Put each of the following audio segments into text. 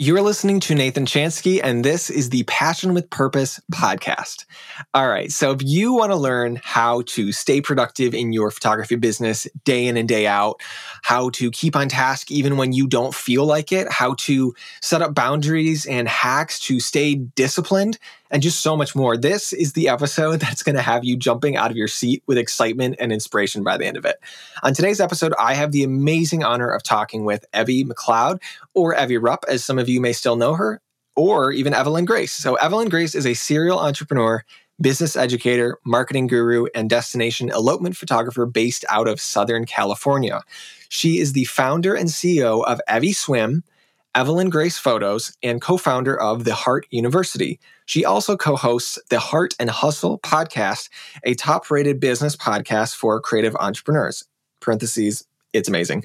You're listening to Nathan Chanski, and this is the Passion with Purpose podcast. All right. So, if you want to learn how to stay productive in your photography business day in and day out, how to keep on task even when you don't feel like it, how to set up boundaries and hacks to stay disciplined, and just so much more. This is the episode that's going to have you jumping out of your seat with excitement and inspiration by the end of it. On today's episode, I have the amazing honor of talking with Evie McLeod, or Evie Rupp, as some of you may still know her, or even Evelyn Grace. So, Evelyn Grace is a serial entrepreneur, business educator, marketing guru, and destination elopement photographer based out of Southern California. She is the founder and CEO of Evie Swim Evelyn Grace Photos, and co founder of The Heart University. She also co hosts the Heart and Hustle podcast, a top rated business podcast for creative entrepreneurs. Parentheses, it's amazing.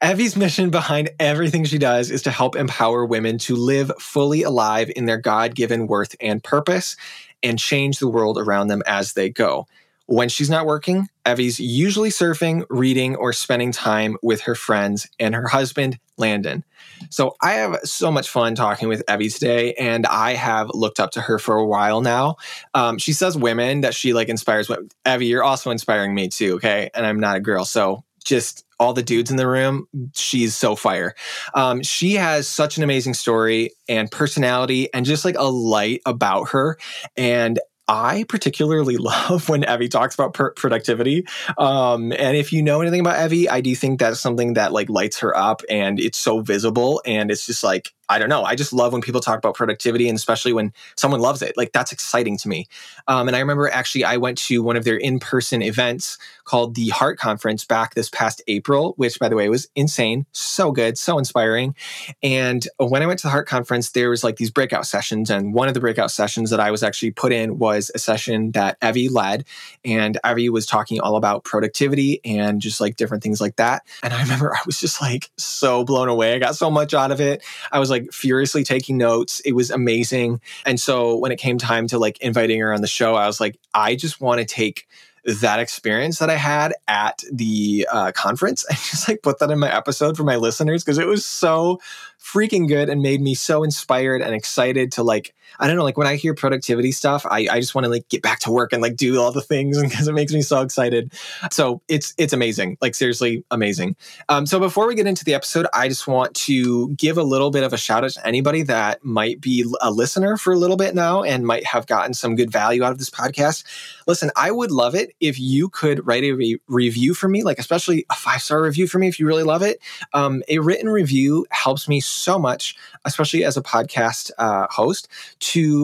Evie's mission behind everything she does is to help empower women to live fully alive in their God given worth and purpose and change the world around them as they go. When she's not working, Evie's usually surfing, reading, or spending time with her friends and her husband, Landon. So I have so much fun talking with Evie today, and I have looked up to her for a while now. Um, she says women that she like inspires. Evie, you're also inspiring me too, okay? And I'm not a girl, so just all the dudes in the room, she's so fire. Um, she has such an amazing story and personality and just like a light about her. And I particularly love when Evie talks about per- productivity. Um, and if you know anything about Evie, I do think that's something that like lights her up and it's so visible. And it's just like, I don't know. I just love when people talk about productivity and especially when someone loves it. Like that's exciting to me. Um, and I remember actually I went to one of their in-person events called the Heart Conference back this past April, which by the way was insane, so good, so inspiring. And when I went to the Heart Conference, there was like these breakout sessions, and one of the breakout sessions that I was actually put in was a session that Evie led, and Evie was talking all about productivity and just like different things like that. And I remember I was just like so blown away. I got so much out of it. I was like furiously taking notes. It was amazing. And so when it came time to like inviting her on the show, I was like, I just want to take that experience that I had at the uh, conference and just like put that in my episode for my listeners because it was so freaking good and made me so inspired and excited to like I don't know like when I hear productivity stuff I, I just want to like get back to work and like do all the things because it makes me so excited. So it's it's amazing like seriously amazing. Um, so before we get into the episode I just want to give a little bit of a shout out to anybody that might be a listener for a little bit now and might have gotten some good value out of this podcast. Listen I would love it if you could write a re- review for me like especially a five star review for me if you really love it. Um, a written review helps me so much, especially as a podcast uh, host,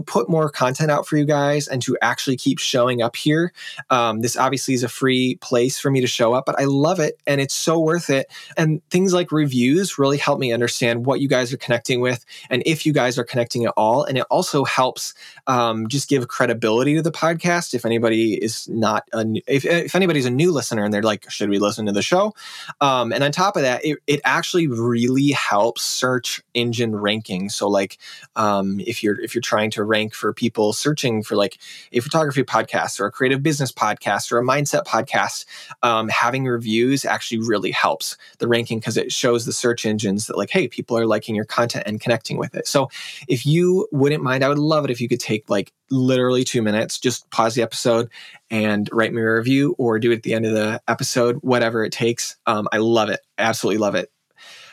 put more content out for you guys and to actually keep showing up here. Um, this obviously is a free place for me to show up, but I love it and it's so worth it. And things like reviews really help me understand what you guys are connecting with and if you guys are connecting at all. And it also helps um, just give credibility to the podcast. If anybody is not, a, if, if anybody's a new listener and they're like, should we listen to the show? Um, and on top of that, it, it actually really helps search search engine ranking. So like um, if you're if you're trying to rank for people searching for like a photography podcast or a creative business podcast or a mindset podcast, um, having reviews actually really helps the ranking because it shows the search engines that like hey people are liking your content and connecting with it. So if you wouldn't mind, I would love it if you could take like literally two minutes, just pause the episode and write me a review or do it at the end of the episode, whatever it takes. Um, I love it. Absolutely love it.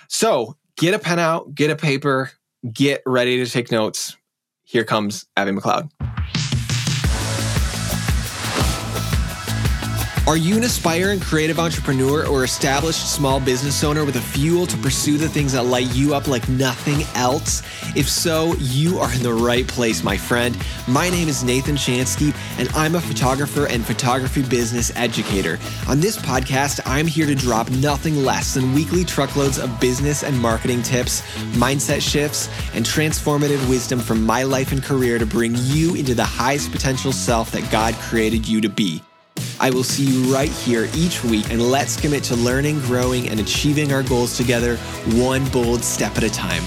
So get a pen out, get a paper, get ready to take notes. Here comes Evie McLeod. Are you an aspiring creative entrepreneur or established small business owner with a fuel to pursue the things that light you up like nothing else? If so, you are in the right place, my friend. My name is Nathan Chanski, and I'm a photographer and photography business educator. On this podcast, I'm here to drop nothing less than weekly truckloads of business and marketing tips, mindset shifts, and transformative wisdom from my life and career to bring you into the highest potential self that God created you to be. I will see you right here each week, and let's commit to learning, growing, and achieving our goals together, one bold step at a time.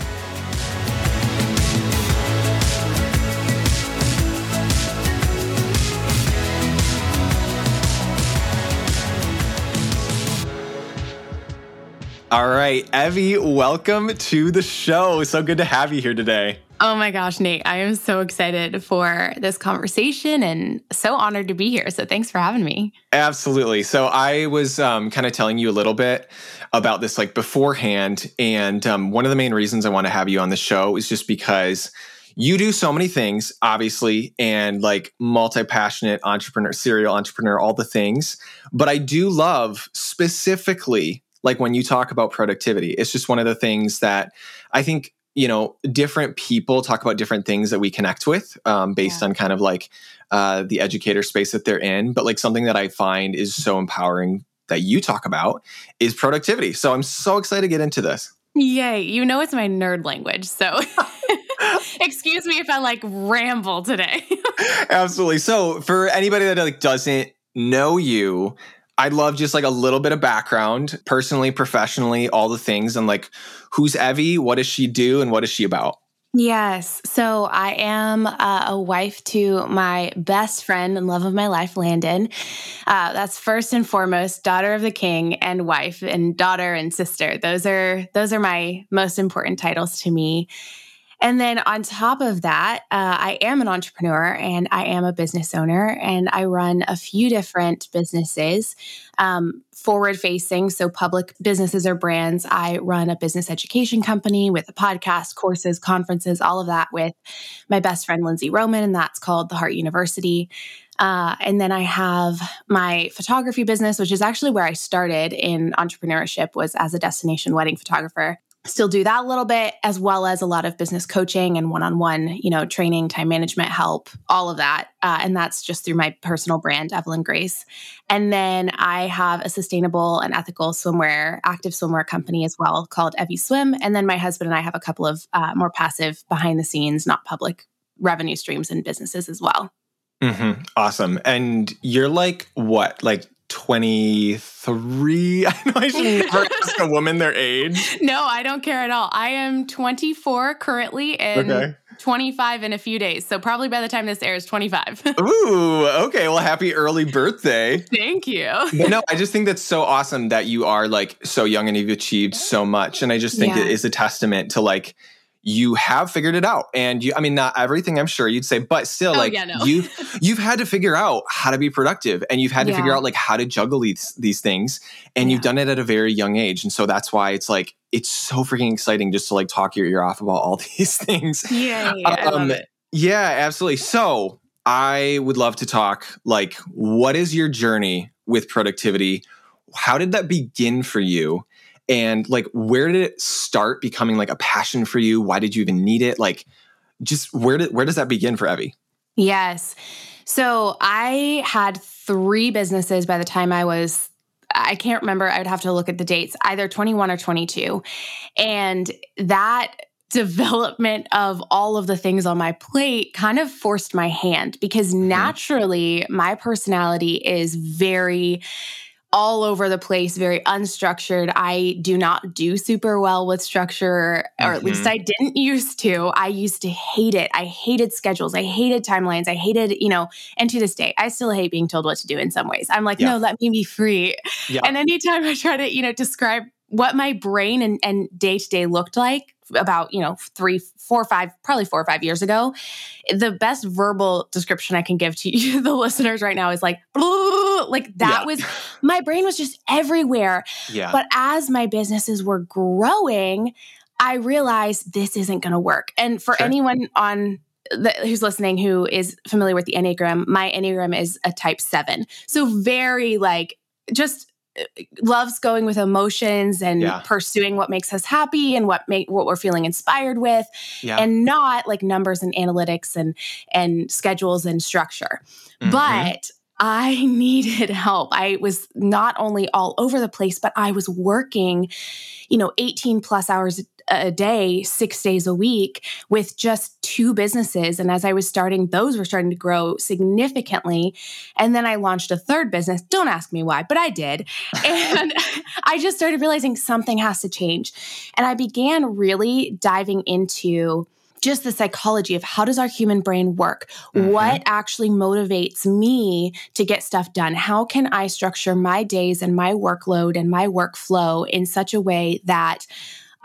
All right, Evie, welcome to the show. So good to have you here today. Oh my gosh, Nate, I am so excited for this conversation and so honored to be here. So thanks for having me. Absolutely. So I was um, kind of telling you a little bit about this like beforehand. And um, one of the main reasons I want to have you on the show is just because you do so many things, obviously, and like multi passionate entrepreneur, serial entrepreneur, all the things. But I do love specifically like when you talk about productivity, it's just one of the things that I think you know different people talk about different things that we connect with um, based yeah. on kind of like uh, the educator space that they're in. But like something that i find is so empowering that you talk about is productivity. So i'm so excited to get into this. Yay. You know it's my nerd language so excuse me if i like ramble today. Absolutely. So for anybody that like doesn't know you I'd love just like a little bit of background, personally, professionally, all the things, and like who's Evie, what does she do, and what is she about? Yes. So I am uh, a wife to my best friend and love of my life, Landon. Uh, that's first and foremost, daughter of the king and wife, and daughter and sister. Those are those are my most important titles to me. And then on top of that, uh, I am an entrepreneur and I am a business owner, and I run a few different businesses. Um, forward facing, so public businesses or brands. I run a business education company with a podcast, courses, conferences, all of that with my best friend, Lindsay Roman, and that's called The Heart University. Uh, and then I have my photography business, which is actually where I started in entrepreneurship, was as a destination wedding photographer still do that a little bit as well as a lot of business coaching and one-on-one you know training time management help all of that. Uh, and that's just through my personal brand evelyn grace. And then i have a sustainable and ethical swimwear active swimwear company as well called evie swim. And then my husband and i have a couple of uh, more passive behind the scenes not public revenue streams and businesses as well. Mm-hmm. awesome. And you're like what? Like 23. I know I should never ask a woman their age. No, I don't care at all. I am 24 currently and okay. 25 in a few days. So probably by the time this airs, 25. Ooh, okay. Well, happy early birthday. Thank you. But no, I just think that's so awesome that you are like so young and you've achieved so much. And I just think yeah. it is a testament to like you have figured it out. And you i mean not everything i'm sure you'd say but still oh, like yeah, no. you you've had to figure out how to be productive and you've had to figure out like how to juggle these these things and yeah. you've done it at a very young age. And so that's why it's like it's so freaking exciting just to like talk your ear off about all these things. Yeah, yeah um, I love it. yeah absolutely. So i would love to talk like what is your journey with productivity? How did that begin for you and like where did it start becoming like a passion for you? Why did you even need it? Like just where did where does that begin for evie? Yes. So i had three businesses by the time i was i can't remember i would have to look at the dates either 21 or 22 and that development of all of the things on my plate kind of forced my hand because mm-hmm. naturally my personality is very all over the place, very unstructured. I do not do super well with structure, or mm-hmm. at least mm-hmm. I didn't used to. I used to hate it. I hated schedules. I hated timelines. I hated, you know, and to this day, I still hate being told what to do in some ways. I'm like, yeah. no, let me be free. Yeah. And anytime I try to, you know, describe what my brain and day to day looked like, about you know three four five probably four or five years ago the best verbal description i can give to you the listeners right now is like like that yeah. was my brain was just everywhere yeah but as my businesses were growing i realized this isn't going to work and for sure. anyone on the, who's listening who is familiar with the enneagram my enneagram is a type 7 so very like just loves going with emotions and yeah. pursuing what makes us happy and what make what we're feeling inspired with yeah. and not like numbers and analytics and and schedules and structure mm-hmm. but I needed help. I was not only all over the place, but I was working, you know, 18 plus hours a day, six days a week with just two businesses. And as I was starting, those were starting to grow significantly. And then I launched a third business. Don't ask me why, but I did. And I just started realizing something has to change. And I began really diving into just the psychology of how does our human brain work mm-hmm. what actually motivates me to get stuff done how can i structure my days and my workload and my workflow in such a way that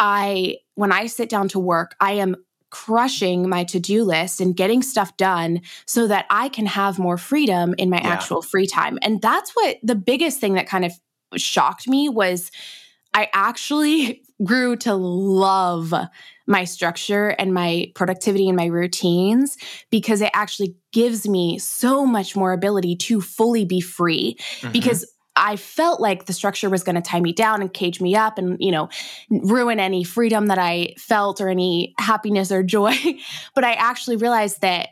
i when i sit down to work i am crushing my to-do list and getting stuff done so that i can have more freedom in my yeah. actual free time and that's what the biggest thing that kind of shocked me was i actually grew to love my structure and my productivity and my routines because it actually gives me so much more ability to fully be free mm-hmm. because I felt like the structure was going to tie me down and cage me up and, you know, ruin any freedom that I felt or any happiness or joy. but I actually realized that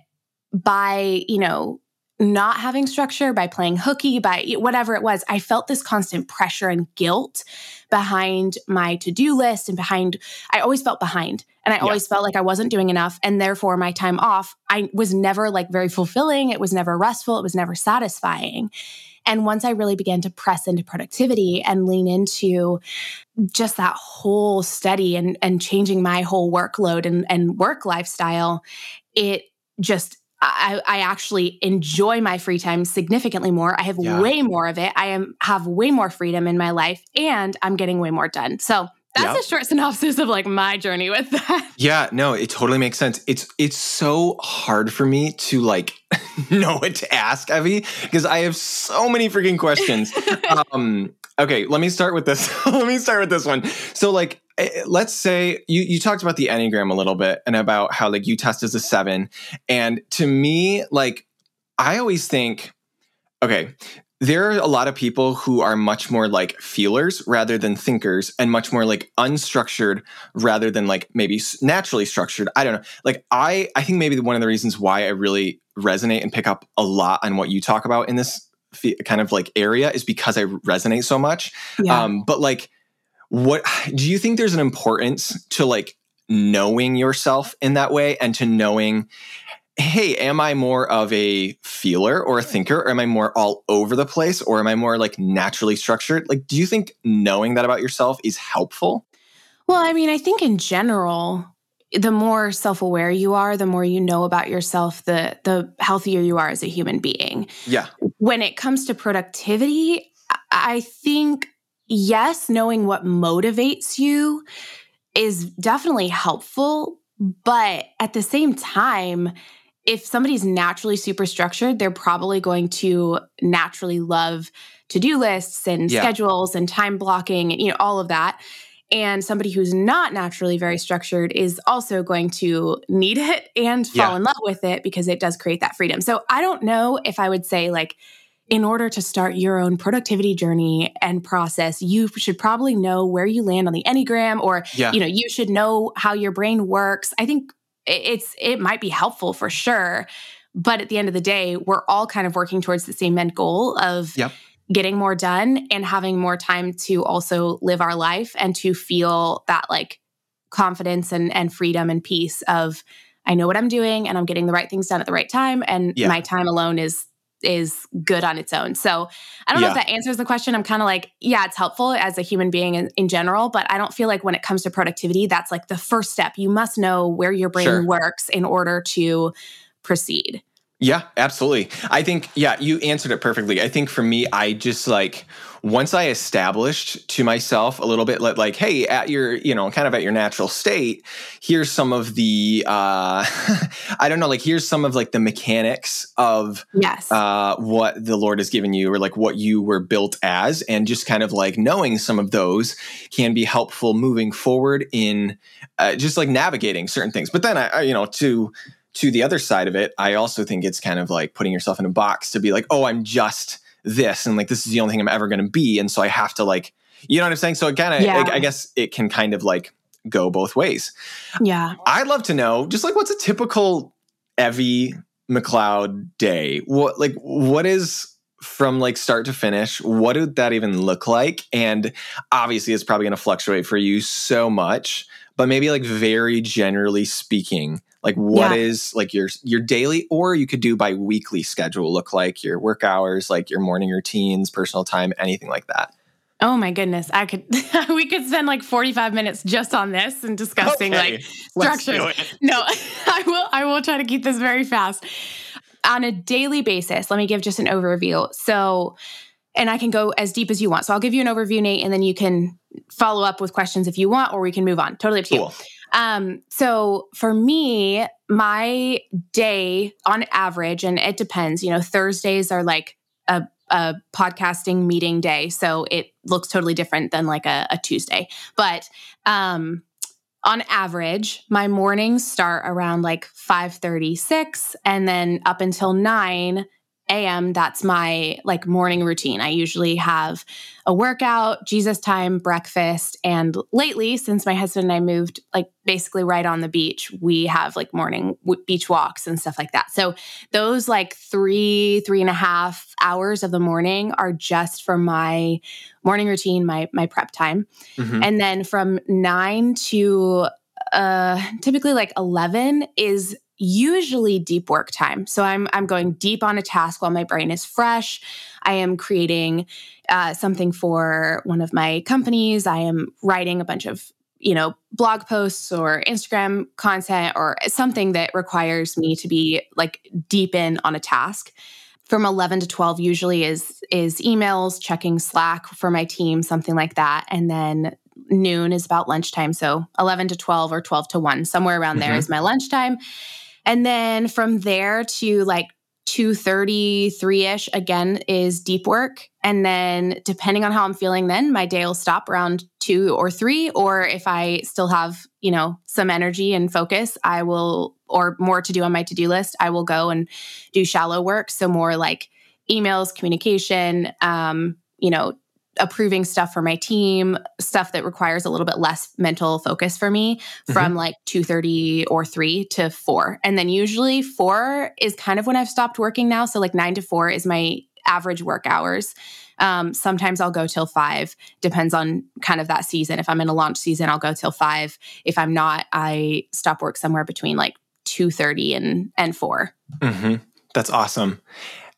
by, you know, not having structure, by playing hooky, by whatever it was, I felt this constant pressure and guilt behind my to do list and behind, I always felt behind. And I yeah. always felt like I wasn't doing enough. And therefore, my time off, I was never like very fulfilling. It was never restful. It was never satisfying. And once I really began to press into productivity and lean into just that whole study and, and changing my whole workload and, and work lifestyle, it just I, I, actually enjoy my free time significantly more. I have yeah. way more of it. I am have way more freedom in my life, and I'm getting way more done. So that's yep. a short synopsis of like my journey with that. Yeah, no, it totally makes sense. It's it's so hard for me to like know what to ask, Evie, because I have so many freaking questions. um, okay, let me start with this. let me start with this one. So like Eh, let's say you you talked about the enneagram a little bit and about how like you test as a seven and to me like i always think okay there are a lot of people who are much more like feelers rather than thinkers and much more like unstructured rather than like maybe naturally structured. I don't know. Like i i think maybe one of the reasons why i really resonate and pick up a lot on what you talk about in this kind of like area is because i resonate so much. Yeah. um but like what do you think there's an importance to like knowing yourself in that way and to knowing hey am i more of a feeler or a thinker? Or am i more all over the place? Or am i more like naturally structured? Like do you think knowing that about yourself is helpful? Well i mean i think in general the more self-aware you are the more you know about yourself the the healthier you are as a human being. Yeah. When it comes to productivity i think yes, knowing what motivates you is definitely helpful. But at the same time, if somebody's naturally super structured, they're probably going to naturally love to do lists and yeah. schedules and time blocking and you know all of that. And somebody who's not naturally very structured is also going to need it and fall yeah. in love with it because it does create that freedom. So I don't know if I would say like in order to start your own productivity journey and process, you should probably know where you land on the Enneagram or yeah. you know, you should know how your brain works. I think it's it might be helpful for sure, but at the end of the day, we're all kind of working towards the same end goal of yep. getting more done and having more time to also live our life and to feel that like confidence and and freedom and peace of I know what I'm doing and I'm getting the right things done at the right time and yeah. my time alone is is good on its own. So I don't yeah. know if that answers the question. I'm kind of like, yeah, it's helpful as a human being in, in, general, but I don't feel like when it comes to productivity, that's like the first step. You must know where your brain sure. works in order to proceed. Yeah, absolutely. I think, yeah, you answered it perfectly. I think for me, I just like, once I established to myself a little bit like, hey, at your, you know, kind of at your natural state, here's some of the, uh, I don't know, like here's some of like the mechanics of yes. uh, what the Lord has given you or like what you were built as. And just kind of like knowing some of those can be helpful moving forward in uh, just like navigating certain things. But then I, I you know, to, to the other side of it, I also think it's kind of like putting yourself in a box to be like, oh, I'm just this, and like this is the only thing I'm ever going to be, and so I have to like, you know what I'm saying? So again, kind yeah. I, I guess it can kind of like go both ways. Yeah, I'd love to know just like what's a typical Evie McLeod day? What like what is from like start to finish what would that even look like and obviously it's probably going to fluctuate for you so much but maybe like very generally speaking like what yeah. is like your your daily or you could do by weekly schedule look like your work hours like your morning routines personal time anything like that Oh my goodness. I could we could spend like 45 minutes just on this and discussing okay, like structure. No, I will I will try to keep this very fast. On a daily basis, let me give just an overview. So and I can go as deep as you want. So I'll give you an overview, Nate, and then you can follow up with questions if you want, or we can move on. Totally up to cool. you. Um, so for me, my day on average, and it depends, you know, Thursdays are like a a podcasting meeting day. So it looks totally different than like a, a Tuesday. But um, on average, my mornings start around like 5:36 and then up until 9 a.m. That's my like morning routine. I usually have a workout, Jesus time, breakfast, and lately, since my husband and I moved like basically right on the beach, we have like morning w- beach walks and stuff like that. So those like three, three and a half hours of the morning are just for my morning routine, my my prep time, mm-hmm. and then from nine to uh typically like 11 is usually deep work time. So I'm I'm going deep on a task while my brain is fresh. I am creating uh, something for one of my companies. I am writing a bunch of you know blog posts or Instagram content or something that requires me to be like deep in on a task. From 11 to 12 usually is is emails, checking Slack for my team, something like that. And then noon is about lunchtime. So 11 to 12 or 12 to 1, somewhere around mm-hmm. there is my lunchtime. And then from there to like 2:30, ish again is deep work. And then depending on how I'm feeling then, my day will stop around 2 or 3 or if I still have, you know, some energy and focus, I will or more to do on my to-do list, I will go and do shallow work, so more like emails, communication, um, you know, approving stuff for my team, stuff that requires a little bit less mental focus for me mm-hmm. from like 2:30 or 3 to 4. And then usually 4 is kind of when I've stopped working now, so like 9 to 4 is my average work hours. Um, sometimes I'll go till five, depends on kind of that season. If I'm in a launch season, I'll go till five. If I'm not, I stop work somewhere between like 2.30 and, and 4. Mm-hmm. That's awesome.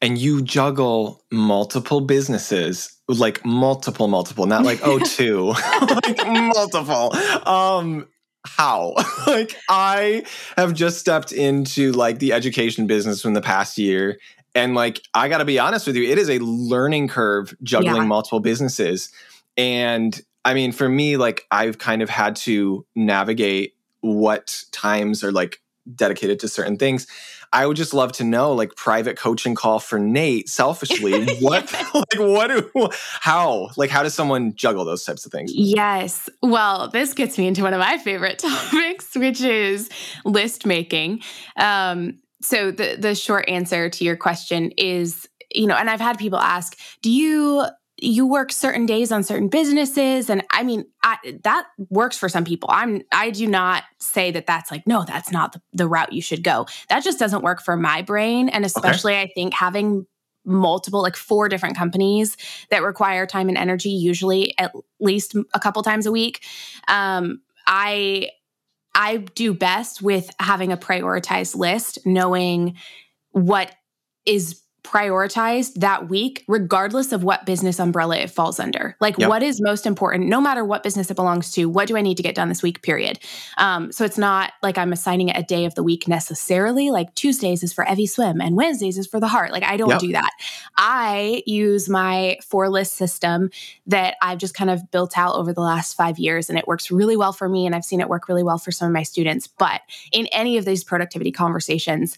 And you juggle multiple businesses like multiple, multiple, not like oh two, like multiple. Um, how? like I have just stepped into like the education business from the past year. And like I gotta be honest with you, it is a learning curve juggling yeah. multiple businesses. And I mean, for me, like I've kind of had to navigate what times are like dedicated to certain things. I would just love to know, like, private coaching call for Nate. Selfishly, what, like, what, do, how, like, how does someone juggle those types of things? Yes. Well, this gets me into one of my favorite topics, which is list making. Um, so the the short answer to your question is, you know, and I've had people ask, do you you work certain days on certain businesses and i mean I, that works for some people. I'm i do not say that that's like no that's not the, the route you should go. That just doesn't work for my brain and especially okay. i think having multiple like four different companies that require time and energy usually at least a couple times a week. Um i i do best with having a prioritized list knowing what is prioritized that week, regardless of what business umbrella it falls under. Like, yep. what is most important, no matter what business it belongs to? What do I need to get done this week, period? Um, so it's not like I'm assigning it a day of the week necessarily. Like, Tuesdays is for Evie Swim and Wednesdays is for the heart. Like, I don't yep. do that. I use my four list system that I've just kind of built out over the last five years, and it works really well for me. And I've seen it work really well for some of my students. But in any of these productivity conversations,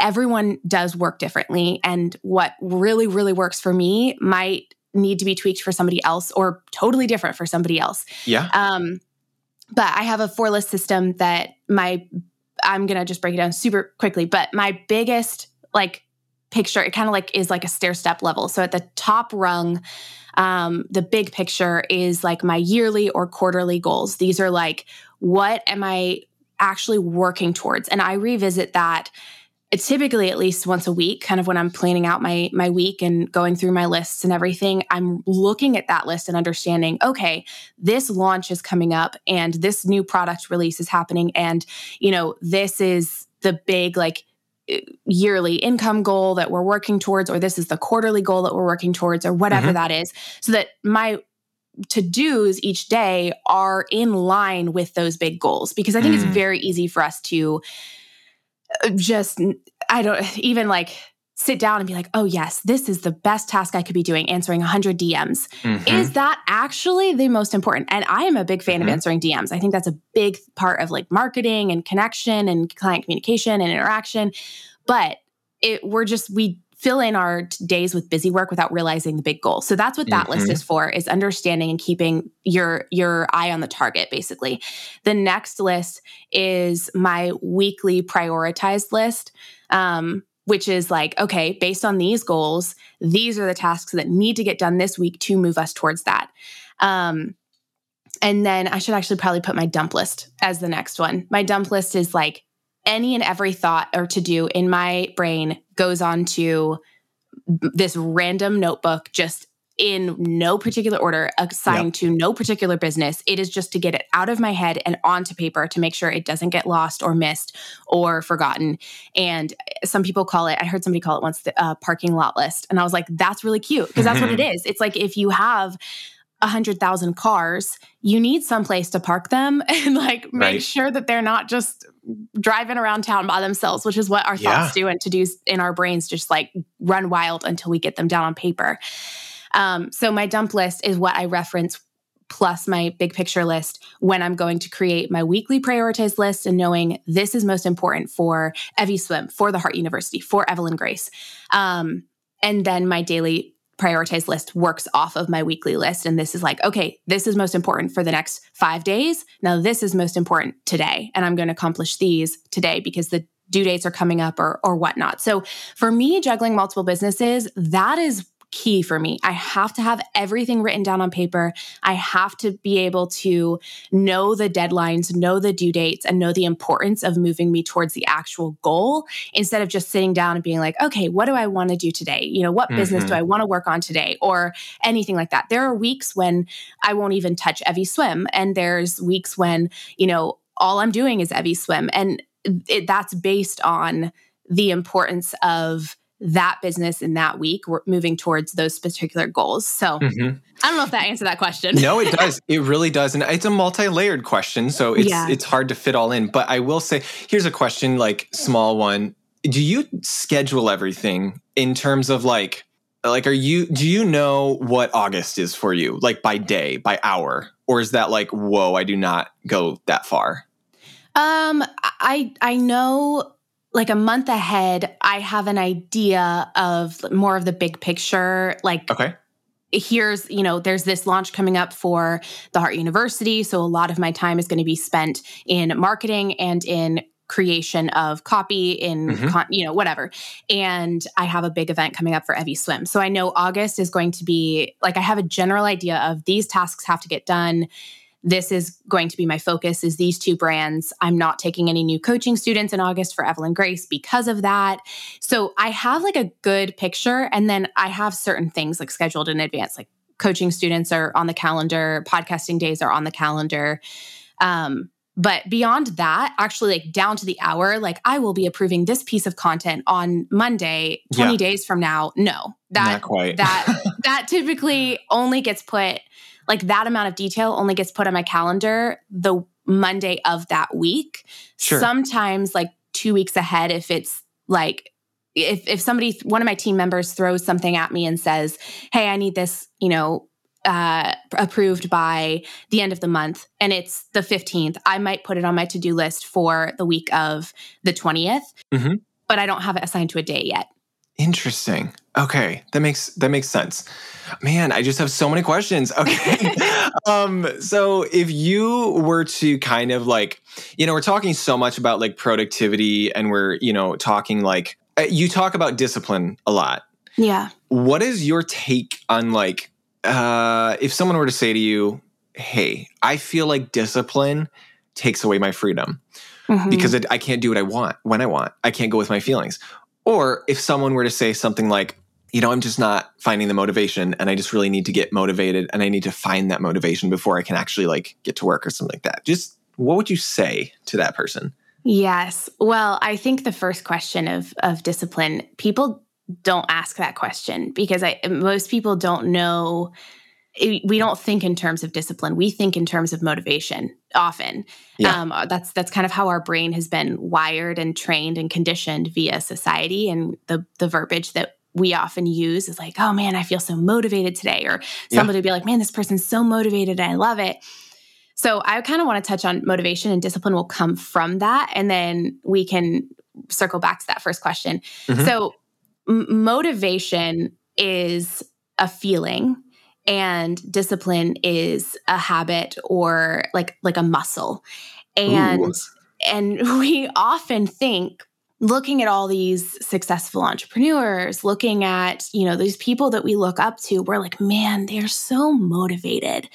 everyone does work differently. And what really, really works for me might need to be tweaked for somebody else or totally different for somebody else. Yeah. Um, but I have a four list system that my, I'm going to just break it down super quickly. But my biggest like picture, it kind of like is like a stair step level. So at the top rung, um, the big picture is like my yearly or quarterly goals. These are like, what am I actually working towards? And I revisit that it's typically at least once a week kind of when i'm planning out my my week and going through my lists and everything i'm looking at that list and understanding okay this launch is coming up and this new product release is happening and you know this is the big like yearly income goal that we're working towards or this is the quarterly goal that we're working towards or whatever mm-hmm. that is so that my to dos each day are in line with those big goals because I think mm. it's very easy for us to uh, just, I don't even like sit down and be like, oh, yes, this is the best task I could be doing, answering 100 DMs. Mm-hmm. Is that actually the most important? And I am a big fan mm-hmm. of answering DMs. I think that's a big part of like marketing and connection and client communication and interaction. But it, we're just, we fill in our days with busy work without realizing the big goal. So that's what that mm-hmm. list is for is understanding and keeping your your eye on the target basically. The next list is my weekly prioritized list. Um, which is like, okay, based on these goals, these are the tasks that need to get done this week to move us towards that. Um, and then I should actually probably put my dump list as the next one. My dump list is like any and every thought or to do in my brain goes on to this random notebook just in no particular order, assigned yep. to no particular business. It is just to get it out of my head and onto paper to make sure it doesn't get lost or missed or forgotten. And some people call it, I heard somebody call it once the uh, parking lot list. And I was like, that's really cute because that's what it is. It's like if you have a hundred thousand cars, you need some place to park them and like make right. sure that they're not just driving around town by themselves, which is what our yeah. thoughts do and to do in our brains just like run wild until we get them down on paper. Um, so my dump list is what I reference plus my big picture list when I'm going to create my weekly prioritized list and knowing this is most important for Evie Swim, for the Heart University, for Evelyn Grace. Um, and then my daily prioritized list works off of my weekly list. And this is like, okay, this is most important for the next five days. Now, this is most important today. And I'm going to accomplish these today because the due dates are coming up or, or whatnot. So for me, juggling multiple businesses, that is key for me. I have to have everything written down on paper. I have to be able to know the deadlines, know the due dates, and know the importance of moving me towards the actual goal instead of just sitting down and being like, okay, what do I want to do today? You know, what mm-hmm. business do mm-hmm. I want to work on today? Or anything like that. There are weeks when I won't even touch Evie Swim. And there's weeks when, you know, all I'm doing is Evie Swim. And it, that's based on the importance of that business in that week we're moving towards those particular goals. So mm-hmm. i don't know if that answered that question. No it does. It really does. And it's a multi-layered question so it's yeah. it's hard to fit all in. But i will say here's a question like small one. Do you schedule everything in terms of like like are you do you know what august is for you like by day by hour? Or is that like whoa i do not go that far? Um i i know like a month ahead, I have an idea of more of the big picture. Like, okay. Here's, you know, there's this launch coming up for the Heart University. So a lot of my time is going to be spent in marketing and in creation of copy in mm-hmm. con- you know whatever and i have a big event coming up for evie swim so i know august is going to be like i have a general idea of these tasks have to get done this is going to be my focus is these two brands. I'm not taking any new coaching students in august for evelyn grace because of that. So i have like a good picture and then i have certain things like scheduled in advance like coaching students are on the calendar podcasting days are on the calendar. Um, but beyond that actually like down to the hour like i will be approving this piece of content on monday 20 yeah. days from now. No that that that typically only gets put like that amount of detail only gets put on my calendar the Monday of that week. Sure. Sometimes like 2 weeks ahead if it's like if if somebody one of my team members throws something at me and says, "Hey, I need this, you know, uh, approved by the end of the month and it's the 15th, I might put it on my to do list for the week of the 20th, mm-hmm. but I don't have it assigned to a day yet. Interesting. Okay, that makes that makes sense. Man, I just have so many questions. Okay. um so if you were to kind of like, you know, we're talking so much about like productivity and we're, you know, talking like uh, you talk about discipline a lot. Yeah. What is your take on like uh if someone were to say to you, "Hey, I feel like discipline takes away my freedom." Mm-hmm. Because it, I can't do what I want when I want. I can't go with my feelings or if someone were to say something like, you know, I'm just not finding the motivation and I just really need to get motivated and I need to find that motivation before I can actually like get to work or something like that. Just what would you say to that person? Yes. Well, I think the first question of of discipline, people don't ask that question because I most people don't know we don't think in terms of discipline. We think in terms of motivation often. Yeah. um, that's that's kind of how our brain has been wired and trained and conditioned via society. And the the verbiage that we often use is like oh man i feel so motivated today. Or somebody yeah. be like man this person's so motivated and i love it. So i kind of want to touch on motivation and discipline will come from that. And then we can circle back to that first question. Mm-hmm. so m- motivation is a feeling and discipline is a habit or like like a muscle and Ooh. and we often think looking at all these successful entrepreneurs looking at you know these people that we look up to we're like man they're so motivated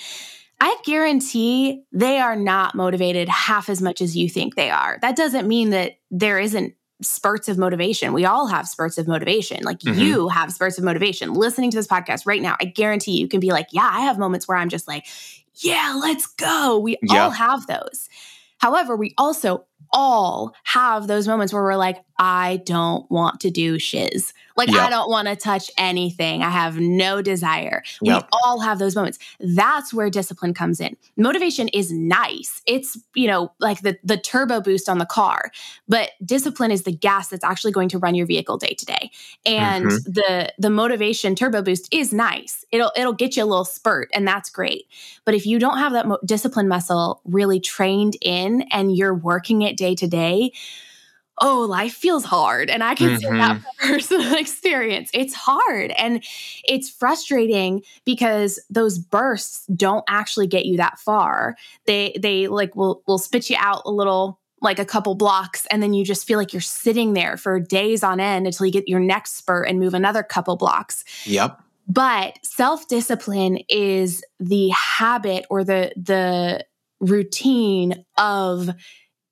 I guarantee they are not motivated half as much as you think they are. That doesn't mean that there isn't spurts of motivation. We all have spurts of motivation. Like mm-hmm. you have spurts of motivation. Listening to this podcast right now, I guarantee you can be like, yeah, I have moments where I'm just like, yeah, let's go. We yeah. all have those. However, we also all have those moments where we're like, I don't want to do shiz. Like, yep. I don't want to touch anything. I have no desire. Yep. We all have those moments. That's where discipline comes in. Motivation is nice. It's, you know, like the, the turbo boost on the car, but discipline is the gas that's actually going to run your vehicle day to day. And mm-hmm. the, the motivation turbo boost is nice. It'll, it'll get you a little spurt and that's great. But if you don't have that mo- discipline muscle really trained in and you're working it day to day, oh, life feels hard. And I can mm-hmm. say that mm-hmm. from personal experience. It's hard and it's frustrating because those bursts don't actually get you that far. They they like will will spit you out a little like a couple blocks and then you just feel like you're sitting there for days on end until you get your next spurt and move another couple blocks. Yep. But self-discipline is the habit or the the routine of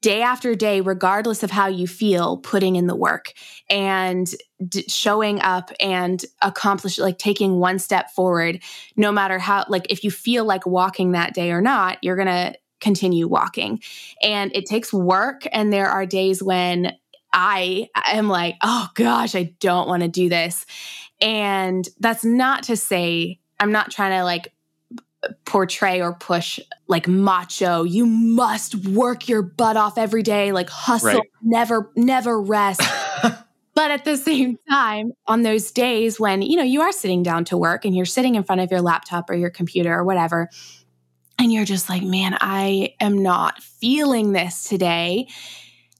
day after day, regardless of how you feel, putting in the work and d- showing up and accomplish, like taking one step forward, no matter how, like if you feel like walking that day or not, you're going to continue walking. And it takes work. And there are days when I am like, oh gosh, I don't want to do this. And that's not to say, I'm not trying to like portray or push like macho you must work your butt off every day like hustle right. never never rest but at the same time on those days when you know you are sitting down to work and you're sitting in front of your laptop or your computer or whatever and you're just like man i am not feeling this today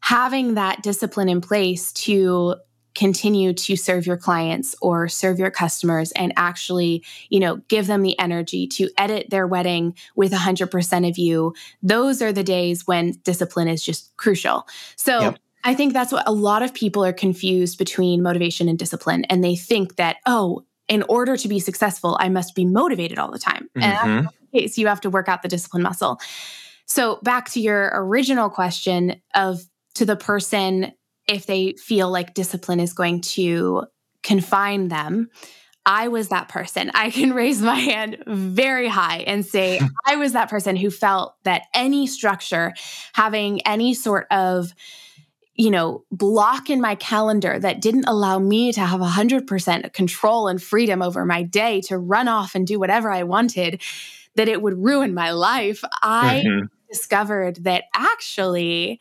having that discipline in place to continue to serve your clients or serve your customers and actually, you know, give them the energy to edit their wedding with 100% of you. Those are the days when discipline is just crucial. So, yep. I think that's what a lot of people are confused between motivation and discipline. And they think that, oh, in order to be successful, I must be motivated all the time. Mm-hmm. And that's the case. You have to work out the discipline muscle. So, back to your original question of to the person if they feel like discipline is going to confine them. I was that person. I can raise my hand very high and say, I was that person who felt that any structure, having any sort of you know, block in my calendar that didn't allow me to have 100% control and freedom over my day to run off and do whatever I wanted, that it would ruin my life. I mm-hmm. discovered that actually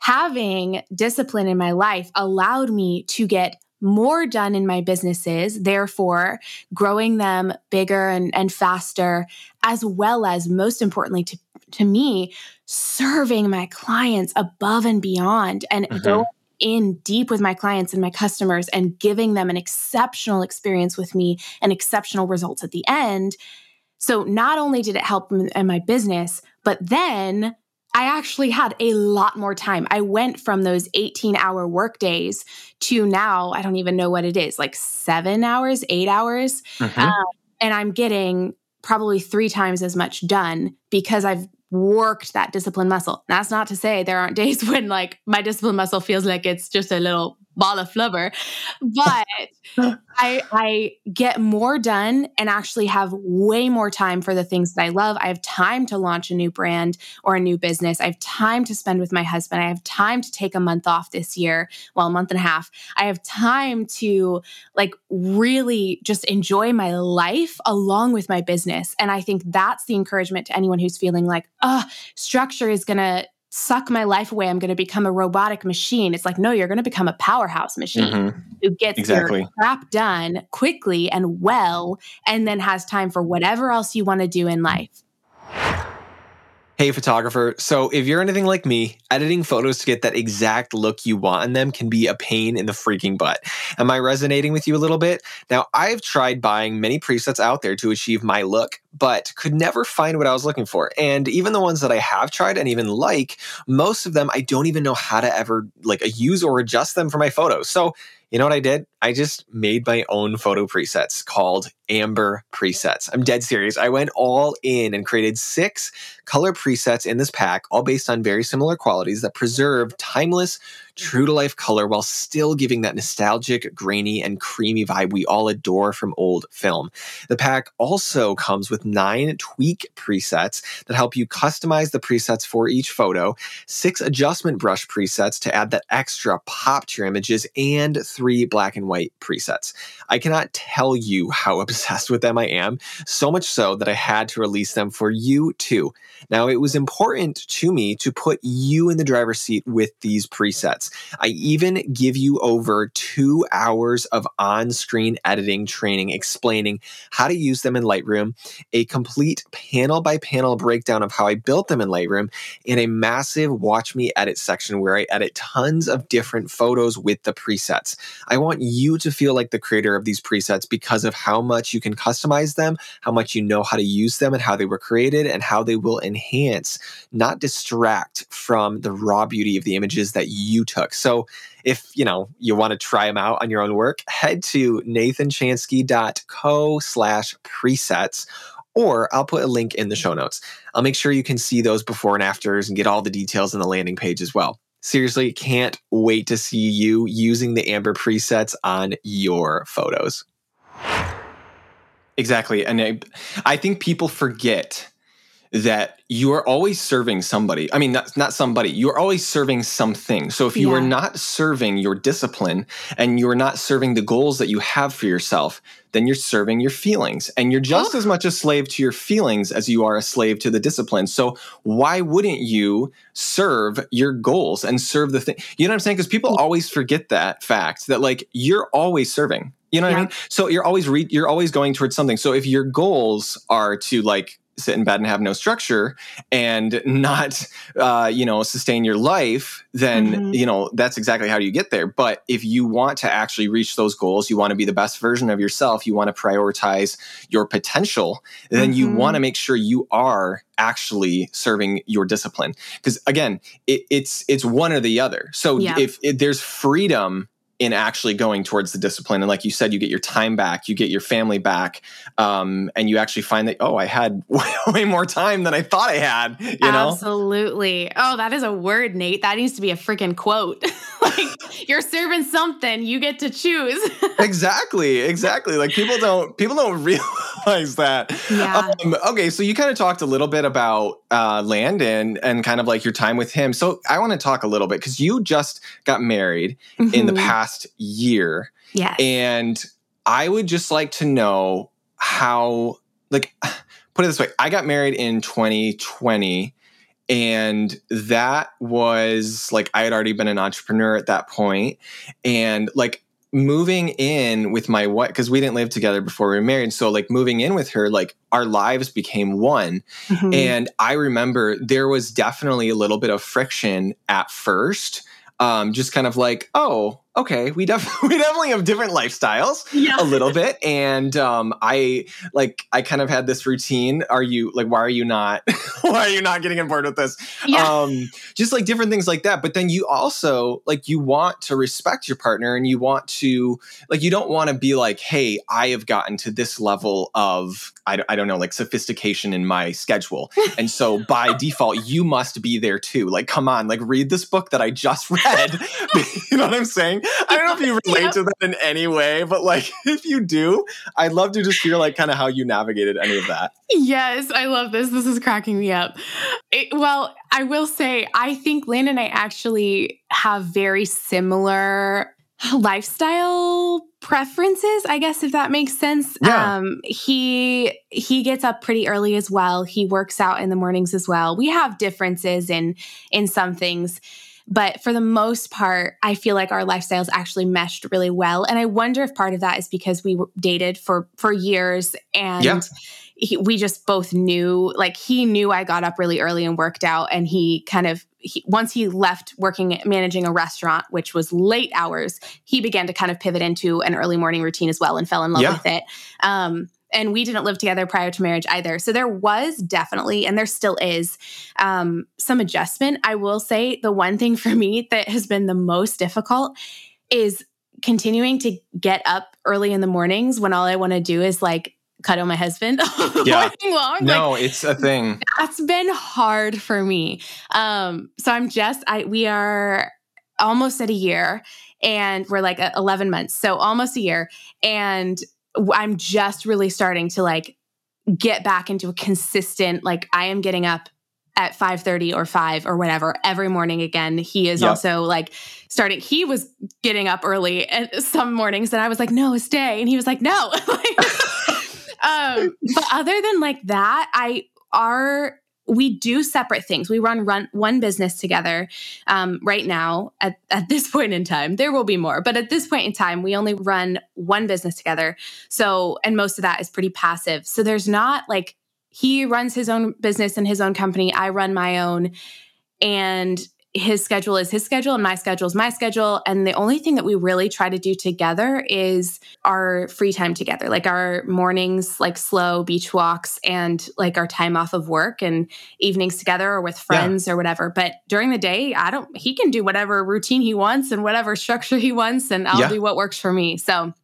having discipline in my life allowed me to get more done in my businesses, therefore growing them bigger and, and faster, as well as most importantly to, to me, serving my clients above and beyond and mm-hmm. going in deep with my clients and my customers and giving them an exceptional experience with me and exceptional results at the end. So not only did it help in my business, but then I actually had a lot more time. I went from those 18 hour work days to now, I don't even know what it is, like seven hours, eight hours. Mm-hmm. Um, and I'm getting probably three times as much done because I've worked that discipline muscle. That's not to say there aren't days when like my discipline muscle feels like it's just a little ball of flubber. But I I get more done and actually have way more time for the things that I love. I have time to launch a new brand or a new business. I have time to spend with my husband. I have time to take a month off this year, well, a month and a half. I have time to like really just enjoy my life along with my business. And I think that's the encouragement to anyone who's feeling like, oh, structure is going to suck my life away. I'm going to become a robotic machine. It's like, no, you're going to become a powerhouse machine mm-hmm. who gets exactly. your crap done quickly and well, and then has time for whatever else you want to do in life. Hey, photographer. So, if you're anything like me, editing photos to get that exact look you want in them can be a pain in the freaking butt. Am I resonating with you a little bit? Now, I've tried buying many presets out there to achieve my look, but could never find what I was looking for. And even the ones that I have tried and even like, most of them I don't even know how to ever like use or adjust them for my photos. So, you know what I did? I just made my own photo presets called Amber presets. I'm dead serious. I went all in and created six color presets in this pack, all based on very similar qualities that preserve timeless, true to life color while still giving that nostalgic, grainy, and creamy vibe we all adore from old film. The pack also comes with nine tweak presets that help you customize the presets for each photo, six adjustment brush presets to add that extra pop to your images, and three black and white presets. I cannot tell you how obsessed with them I am, so much so that I had to release them for you too. Now, it was important to me to put you in the driver's seat with these presets. I even give you over two hours of on screen editing training explaining how to use them in Lightroom, a complete panel by panel breakdown of how I built them in Lightroom, and a massive watch me edit section where I edit tons of different photos with the presets. I want you to feel like the creator of these presets because of how much you can customize them, how much you know how to use them, and how they were created, and how they will enhance, not distract from the raw beauty of the images that you took. So if you know you want to try them out on your own work, head to nathanchanski.co slash presets or I'll put a link in the show notes. I'll make sure you can see those before and afters and get all the details in the landing page as well. Seriously, can't wait to see you using the Amber presets on your photos. Exactly. And I, I think people forget that you are always serving somebody. I mean, not, not somebody, you're always serving something. So if you yeah. are not serving your discipline and you're not serving the goals that you have for yourself, then you're serving your feelings. And you're just oh. as much a slave to your feelings as you are a slave to the discipline. So why wouldn't you serve your goals and serve the thing? You know what I'm saying? Because people always forget that fact that like you're always serving. You know what yeah. I mean? So you're always re- you're always going towards something. So if your goals are to like sit in bed and have no structure and not uh, you know sustain your life then mm-hmm. you know that's exactly how you get there but if you want to actually reach those goals you want to be the best version of yourself you want to prioritize your potential then mm-hmm. you want to make sure you are actually serving your discipline because again it, it's it's one or the other so yeah. if, if there's freedom in actually going towards the discipline. And like you said, you get your time back, you get your family back, um, and you actually find that oh, I had way more time than I thought I had. You know, absolutely. Oh, that is a word, Nate. That needs to be a freaking quote. like you're serving something, you get to choose. exactly, exactly. Like people don't people don't realize that. Yeah. Um, okay, so you kind of talked a little bit about uh, Landon and kind of like your time with him. So I want to talk a little bit because you just got married mm-hmm. in the mm-hmm. past past year. Yeah. And I would just like to know how, like, put it this way I got married in 2020. And that was like, I had already been an entrepreneur at that point, And like, moving in with my wife because we didn't live together before we were married so like moving in with her like our lives became one mm-hmm. and i remember there was definitely a little bit of friction at first um, just kind of like, oh, okay, we definitely we definitely have different lifestyles yeah. a little bit, and um, I like I kind of had this routine. Are you like, why are you not? why are you not getting on board with this? Yeah. Um, just like different things like that. But then you also like you want to respect your partner, and you want to like you don't want to be like, hey, I have gotten to this level of I, I don't know like sophistication in my schedule, and so by default you must be there too. Like, come on, like read this book that I just read. you know what I'm saying? I don't know if you relate yep. to that in any way, but like if you do, I'd love to just hear like kind of how you navigated any of that. Yes, I love this. This is cracking me up. It, well, I will say, I think Lane and I actually have very similar lifestyle preferences i guess if that makes sense yeah. um he he gets up pretty early as well he works out in the mornings as well we have differences in in some things but for the most part i feel like our lifestyles actually meshed really well and i wonder if part of that is because we dated for for years and yeah. he, we just both knew like he knew i got up really early and worked out and he kind of he, once he left working managing a restaurant, which was late hours, he began to kind of pivot into an early morning routine as well and fell in love yeah. with it. Um, and we didn't live together prior to marriage either. So there was definitely, and there still is, um, some adjustment. I will say the one thing for me that has been the most difficult is continuing to get up early in the mornings when all I want to do is like cuddle my husband yeah. long. No, like, it's a thing. That's been hard for me. Um, so I'm just I we are almost at a year and we're like 11 months. So almost a year and I'm just really starting to like get back into a consistent like I am getting up at 5:30 or 5 or whatever every morning again. He is yep. also like starting he was getting up early and some mornings and I was like, "No, stay." And he was like, "No." um, but other than like that, I are we do separate things. We run run one business together um, right now. At at this point in time, there will be more, but at this point in time, we only run one business together. So, and most of that is pretty passive. So there's not like he runs his own business and his own company. I run my own, and his schedule is his schedule and my schedule is my schedule. And the only thing that we really try to do together is our free time together, like our mornings, like slow beach walks and like our time off of work and evenings together or with friends yeah. or whatever. But during the day, I don't, he can do whatever routine he wants and whatever structure he wants, and I'll yeah. do what works for me. So,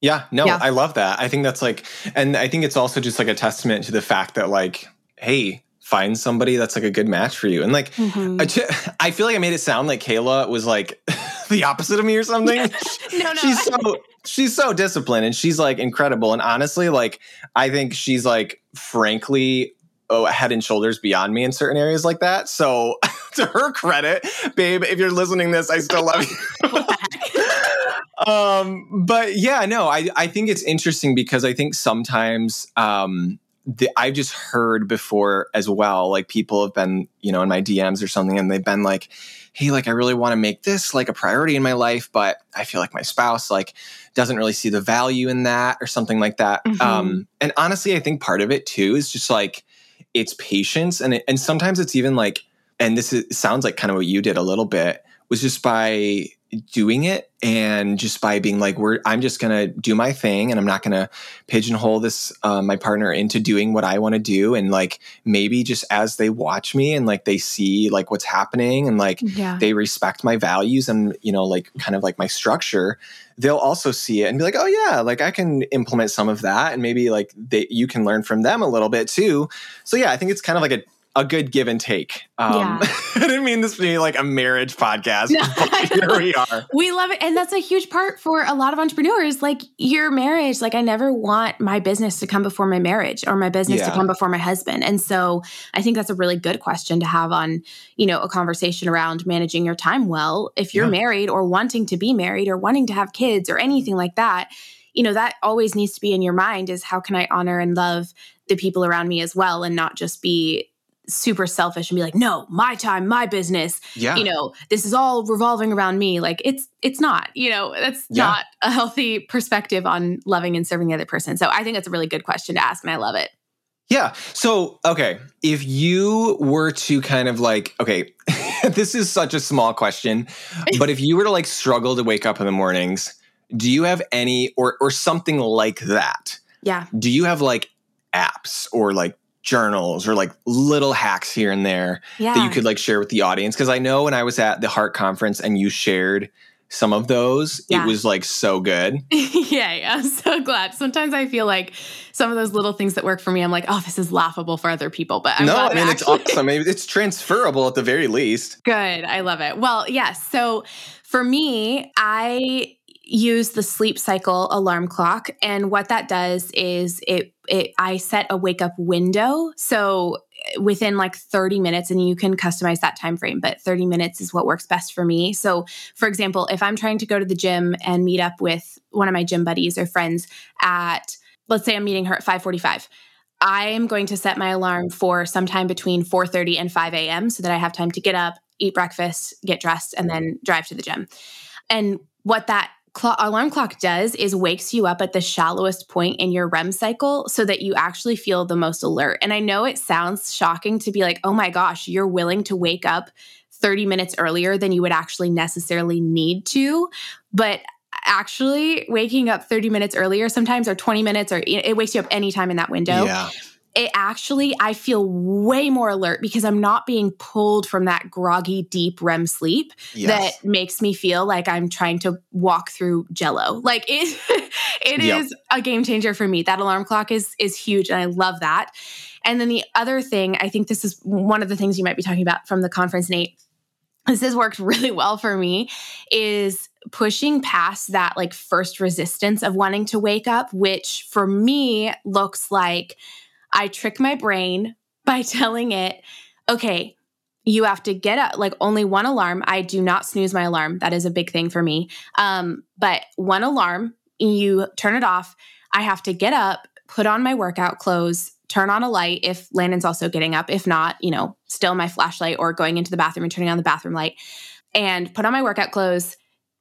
yeah, no, yeah. I love that. I think that's like, and I think it's also just like a testament to the fact that, like, hey, find somebody that's like a good match for you. And like, mm-hmm. I, I, feel like I made it sound like Kayla was like the opposite of me or something. no, no. She's so she's so disciplined and she's like incredible. And honestly, like I think she's like frankly oh head and shoulders beyond me in certain areas like that. So to her credit, babe, if you're listening this, I still love you. um, but yeah, no, I I think it's interesting because I think sometimes um the, I've just heard before as well, like people have been, you know, in my DMs or something, and they've been like, hey, like I really want to make this like a priority in my life, but I feel like my spouse like doesn't really see the value in that or something like that. Mm-hmm. Um, and honestly, I think part of it too is just like it's patience, and it, and sometimes it's even like, and this is, sounds like kind of what you did a little bit was just by doing it and just by being like we're i'm just gonna do my thing and i'm not gonna pigeonhole this uh, my partner into doing what i want to do. And like maybe just as they watch me and like they see like what's happening and like yeah. they respect my values and you know like kind of like my structure they'll also see it and be like oh yeah like i can implement some of that. And maybe like they you can learn from them a little bit too. So yeah i think it's kind of like a a good give and take. Um, yeah. I didn't mean this to be like a marriage podcast. No, here we are. We love it. And that's a huge part for a lot of entrepreneurs. Like your marriage, like I never want my business to come before my marriage or my business yeah. to come before my husband. And so I think that's a really good question to have on, you know, a conversation around managing your time well. If you're yeah. married or wanting to be married or wanting to have kids or anything like that, you know, that always needs to be in your mind is how can I honor and love the people around me as well and not just be super selfish and be like no my time my business. Yeah. you know this is all revolving around me. Like it's it's not you know that's yeah. not a healthy perspective on loving and serving the other person. So i think that's a really good question to ask and i love it. Yeah. So okay if you were to kind of like okay this is such a small question but if you were to like struggle to wake up in the mornings do you have any or or something like that? Yeah. Do you have like apps or like journals or like little hacks here and there yeah. that you could like share with the audience because i know when i was at the heart conference and you shared some of those, Yeah. it was like so good. yeah, yeah, I'm so glad. Sometimes I feel like some of those little things that work for me, I'm like, oh, this is laughable for other people. But I'm no, I mean, it's actually- awesome. It's transferable at the very least. Good. I love it. Well, yes. So for me, I use the sleep cycle alarm clock and what that does is it it I set a wake up window. So eh, within like 30 minutes and you can customize that time frame, but 30 minutes is what works best for me. So for example, if I'm trying to go to the gym and meet up with one of my gym buddies or friends at let's say I'm meeting her at 545. I am going to set my alarm for sometime between 4:30 and 5 a.m. so that I have time to get up, eat breakfast, get dressed, and then drive to the gym. And what that alarm clock does is wakes you up at the shallowest point in your REM cycle so that you actually feel the most alert. And I know it sounds shocking to be like, oh my gosh, you're willing to wake up 30 minutes earlier than you would actually necessarily need to. But actually, waking up 30 minutes earlier sometimes or 20 minutes or it wakes you up anytime in that window Yeah. It actually I feel way more alert because I'm not being pulled from that groggy deep REM sleep Yes. that makes me feel like I'm trying to walk through jello. Like it it Yep. is a game changer for me. That alarm clock is is huge and I love that. And then the other thing, I think this is one of the things you might be talking about from the conference Nate. This has worked really well for me is pushing past that like first resistance of wanting to wake up, which for me looks like I trick my brain by telling it, okay, you have to get up like only one alarm. I do not snooze my alarm. That is a big thing for me. Um, but one alarm, you turn it off. I have to get up, put on my workout clothes, turn on a light if Landon's also getting up. If not, you know, still my flashlight or going into the bathroom and turning on the bathroom light and put on my workout clothes,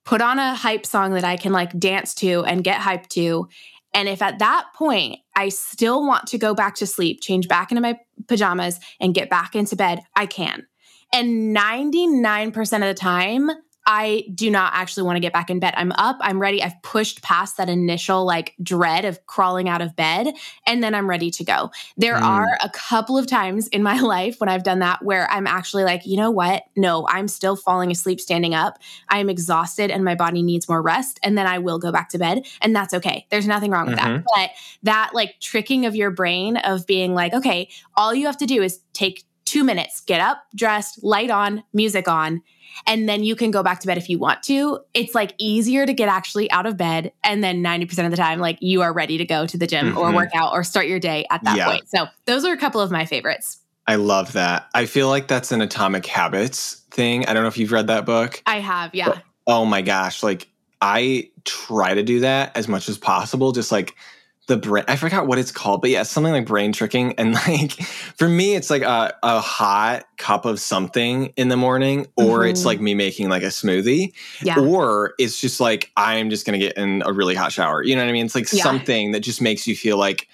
put on a hype song that I can like dance to and get hyped to. And if at that point I still want to go back to sleep, change back into my pajamas and get back into bed, I can. And 99% of the time, I do not actually want to get back in bed. I'm up, I'm ready. I've pushed past that initial like dread of crawling out of bed, and then I'm ready to go. There Mm. are a couple of times in my life when I've done that where I'm actually like, you know what? No, I'm still falling asleep standing up. I am exhausted and my body needs more rest. And then I will go back to bed. And that's okay. There's nothing wrong with that. Mhm. But that like tricking of your brain of being like, okay, all you have to do is take two minutes, get up, dressed, light on, music on, and then you can go back to bed if you want to. It's like easier to get actually out of bed. And then 90% of the time, like you are ready to go to the gym or Mhm. work out or start your day at that Yeah. point. So those are a couple of my favorites. I love that. I feel like that's an Atomic Habits thing. I don't know if you've read that book. I have, yeah. Oh my gosh. Like, I try to do that as much as possible. Just like the brain, I forgot what it's called, but yeah, something like brain tricking. And like, for me, it's like a, a hot cup of something in the morning, or it's Mhm. like me making like a smoothie, Yeah. or it's just like, I'm just to get in a really hot shower. You know what I mean? It's like Yeah. something that just makes you feel like,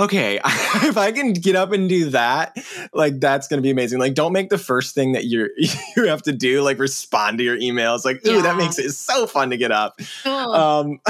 okay, if I can get up and do that, like that's gonna be amazing. Like, don't make the first thing that you're you have to do, like respond to your emails. Like, ooh, Yeah. that makes it so fun to get up. Um,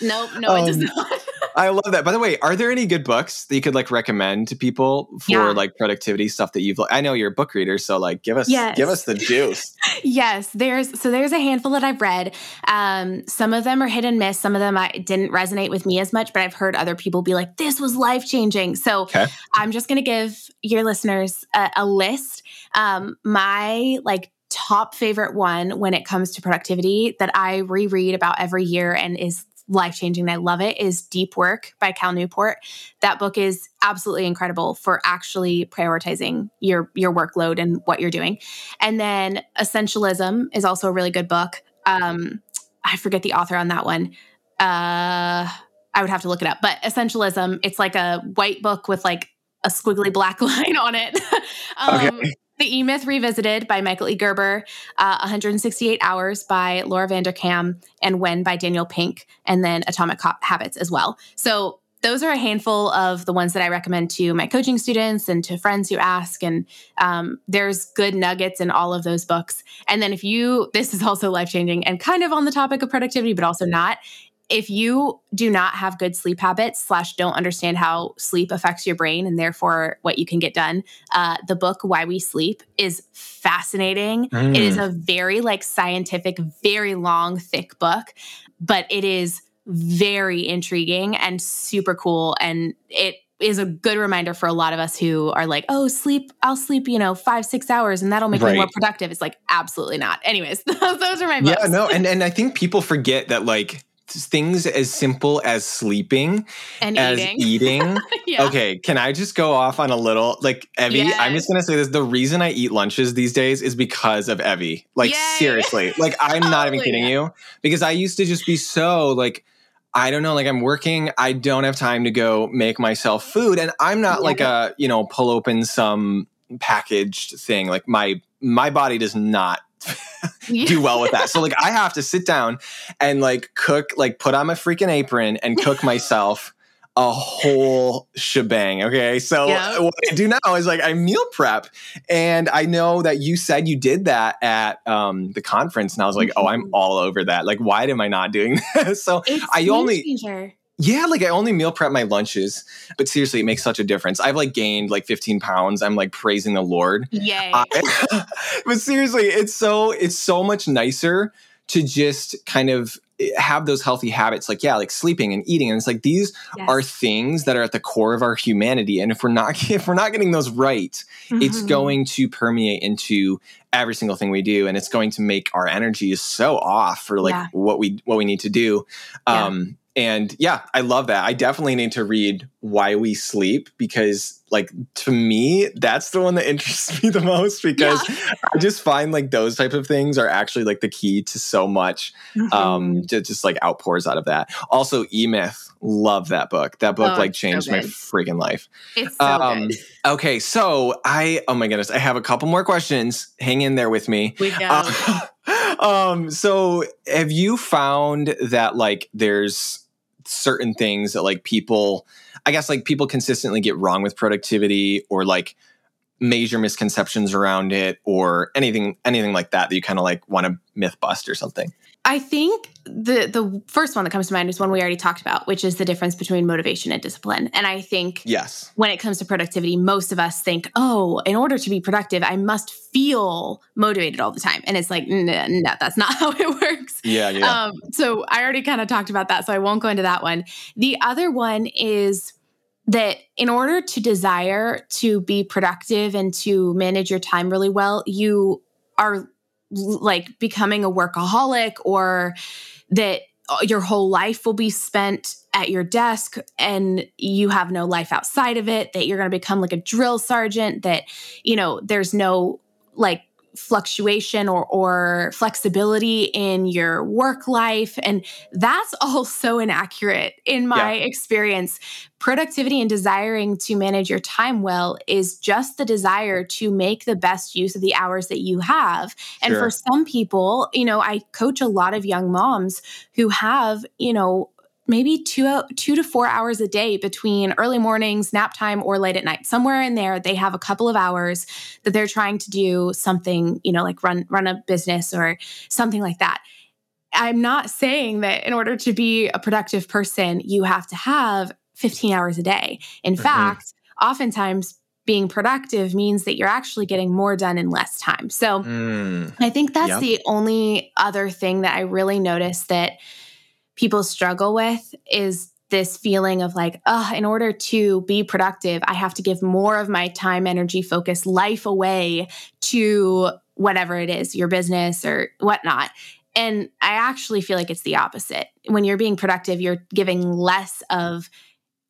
nope, no, it does um, not. I love that. By the way, are there any good books that you could like recommend to people for Yeah. like productivity stuff that you've? I know you're a book reader, so like give us Yes. give us the juice. yes, there's so there's a handful that I've read. Um, some of them are hit and miss. Some of them I didn't resonate with me as much, but I've heard other people be like, "This was life changing." So Okay. I'm just gonna give your listeners a, a list. Um, my like top favorite one when it comes to productivity that I reread about every year and is life changing. I love it. Is Deep Work by Cal Newport. That book is absolutely incredible for actually prioritizing your your workload and what you're doing. And then Essentialism is also a really good book. Um, I forget the author on that one. Uh, I would have to look it up. But Essentialism, it's like a white book with like a squiggly black line on it. um, Okay. The E Myth Revisited by Michael E. Gerber, uh, 168 Hours by Laura Vanderkam, and When by Daniel Pink, and then Atomic Ha- Habits as well. So those are a handful of the ones that I recommend to my coaching students and to friends who ask. And um, there's good nuggets in all of those books. And then if you, this is also life changing and kind of on the topic of productivity, but also not. If you do not have good sleep habits slash don't understand how sleep affects your brain and therefore what you can get done uh, the book why we sleep is fascinating mm. it is mm. a very like scientific very long thick book but it is very intriguing and super cool and it is a good reminder for a lot of us who are like, oh, sleep, I'll sleep, you know, five, six hours and that'll make right. me more productive. It's like, absolutely not. Anyways, those are my books. Yeah, no. And, and I think people forget that like things as simple as sleeping and as eating. eating. yeah. Okay, can I just go off on a little like Evie? Yes. I'm just gonna say this. The reason I eat lunches these days is because of Evie. Like Yay. seriously. Like I'm not even kidding you. Because I used to just be so like I don't know, like I'm working, I don't have time to go make myself food. And I'm not yeah. like a, you know, pull open some packaged thing. Like my my body does not do well with that. So like I have to sit down and like cook, like put on my freaking apron and cook myself a whole shebang. Okay. So yeah. what I do now is like I meal prep. And I know that you said you did that at um, the conference. And I was like, mm-hmm. oh, I'm mm-hmm. all over that. Like, why am I not doing this? so it's I only. Changer. Yeah, like I only meal prep my lunches, but seriously, it makes such a difference. I've like gained like 15 pounds. I'm like praising the Lord. Yay. I, but seriously, it's so it's so much nicer to just kind of have those healthy habits like yeah like sleeping and eating and it's like these yes. are things that are at the core of our humanity and if we're not if we're not getting those right mm-hmm. it's going to permeate into every single thing we do and it's going to make our energy so off for like yeah. what we what we need to do um and yeah, I love that. I definitely need to read Why We Sleep because, like, to me, that's the one that interests me the most because yeah. I just find like those type of things are actually like the key to so much. Mm-hmm. Um, just, just like outpours out of that. Also, E Myth, love that book. That book oh, like changed so my freaking life. It's so um, good. Okay, so I, oh my goodness, I have a couple more questions. Hang in there with me. We go. Uh, um, so have you found that like there's certain things that like people i guess like people consistently get wrong with productivity or like major misconceptions around it or anything anything like that that you kind of like want to myth bust or something I think the the first one that comes to mind is one we already talked about, which is the difference between motivation and discipline. And I think yes, when it comes to productivity, most of us think, "Oh, in order to be productive, I must feel motivated all the time." And it's like, no, no that's not how it works. Yeah, yeah. Um, so I already kind of talked about that, so I won't go into that one. The other one is that in order to desire to be productive and to manage your time really well, you are like becoming a workaholic or that uh, your whole life will be spent at your desk and you have no life outside of it that you're going to become like a drill sergeant that you know there's no like fluctuation or, or flexibility in your work life. And that's all so inaccurate in my yeah. experience. Productivity and desiring to manage your time well is just the desire to make the best use of the hours that you have. And for some people, you know, I coach a lot of young moms who have, you know, maybe two two to four hours a day between early mornings, nap time, or late at night. Somewhere in there, they have a couple of hours that they're trying to do something, you know, like run run a business or something like that. I'm not saying that in order to be a productive person, you have to have 15 hours a day. In mm-hmm. fact, oftentimes being productive means that you're actually getting more done in less time. So mm. I think that's yep. the only other thing that I really noticed that people struggle with is this feeling of like, oh, in order to be productive, I have to give more of my time, energy, focus, life away to whatever it is, your business or whatnot. And I actually feel like it's the opposite. When you're being productive, you're giving less of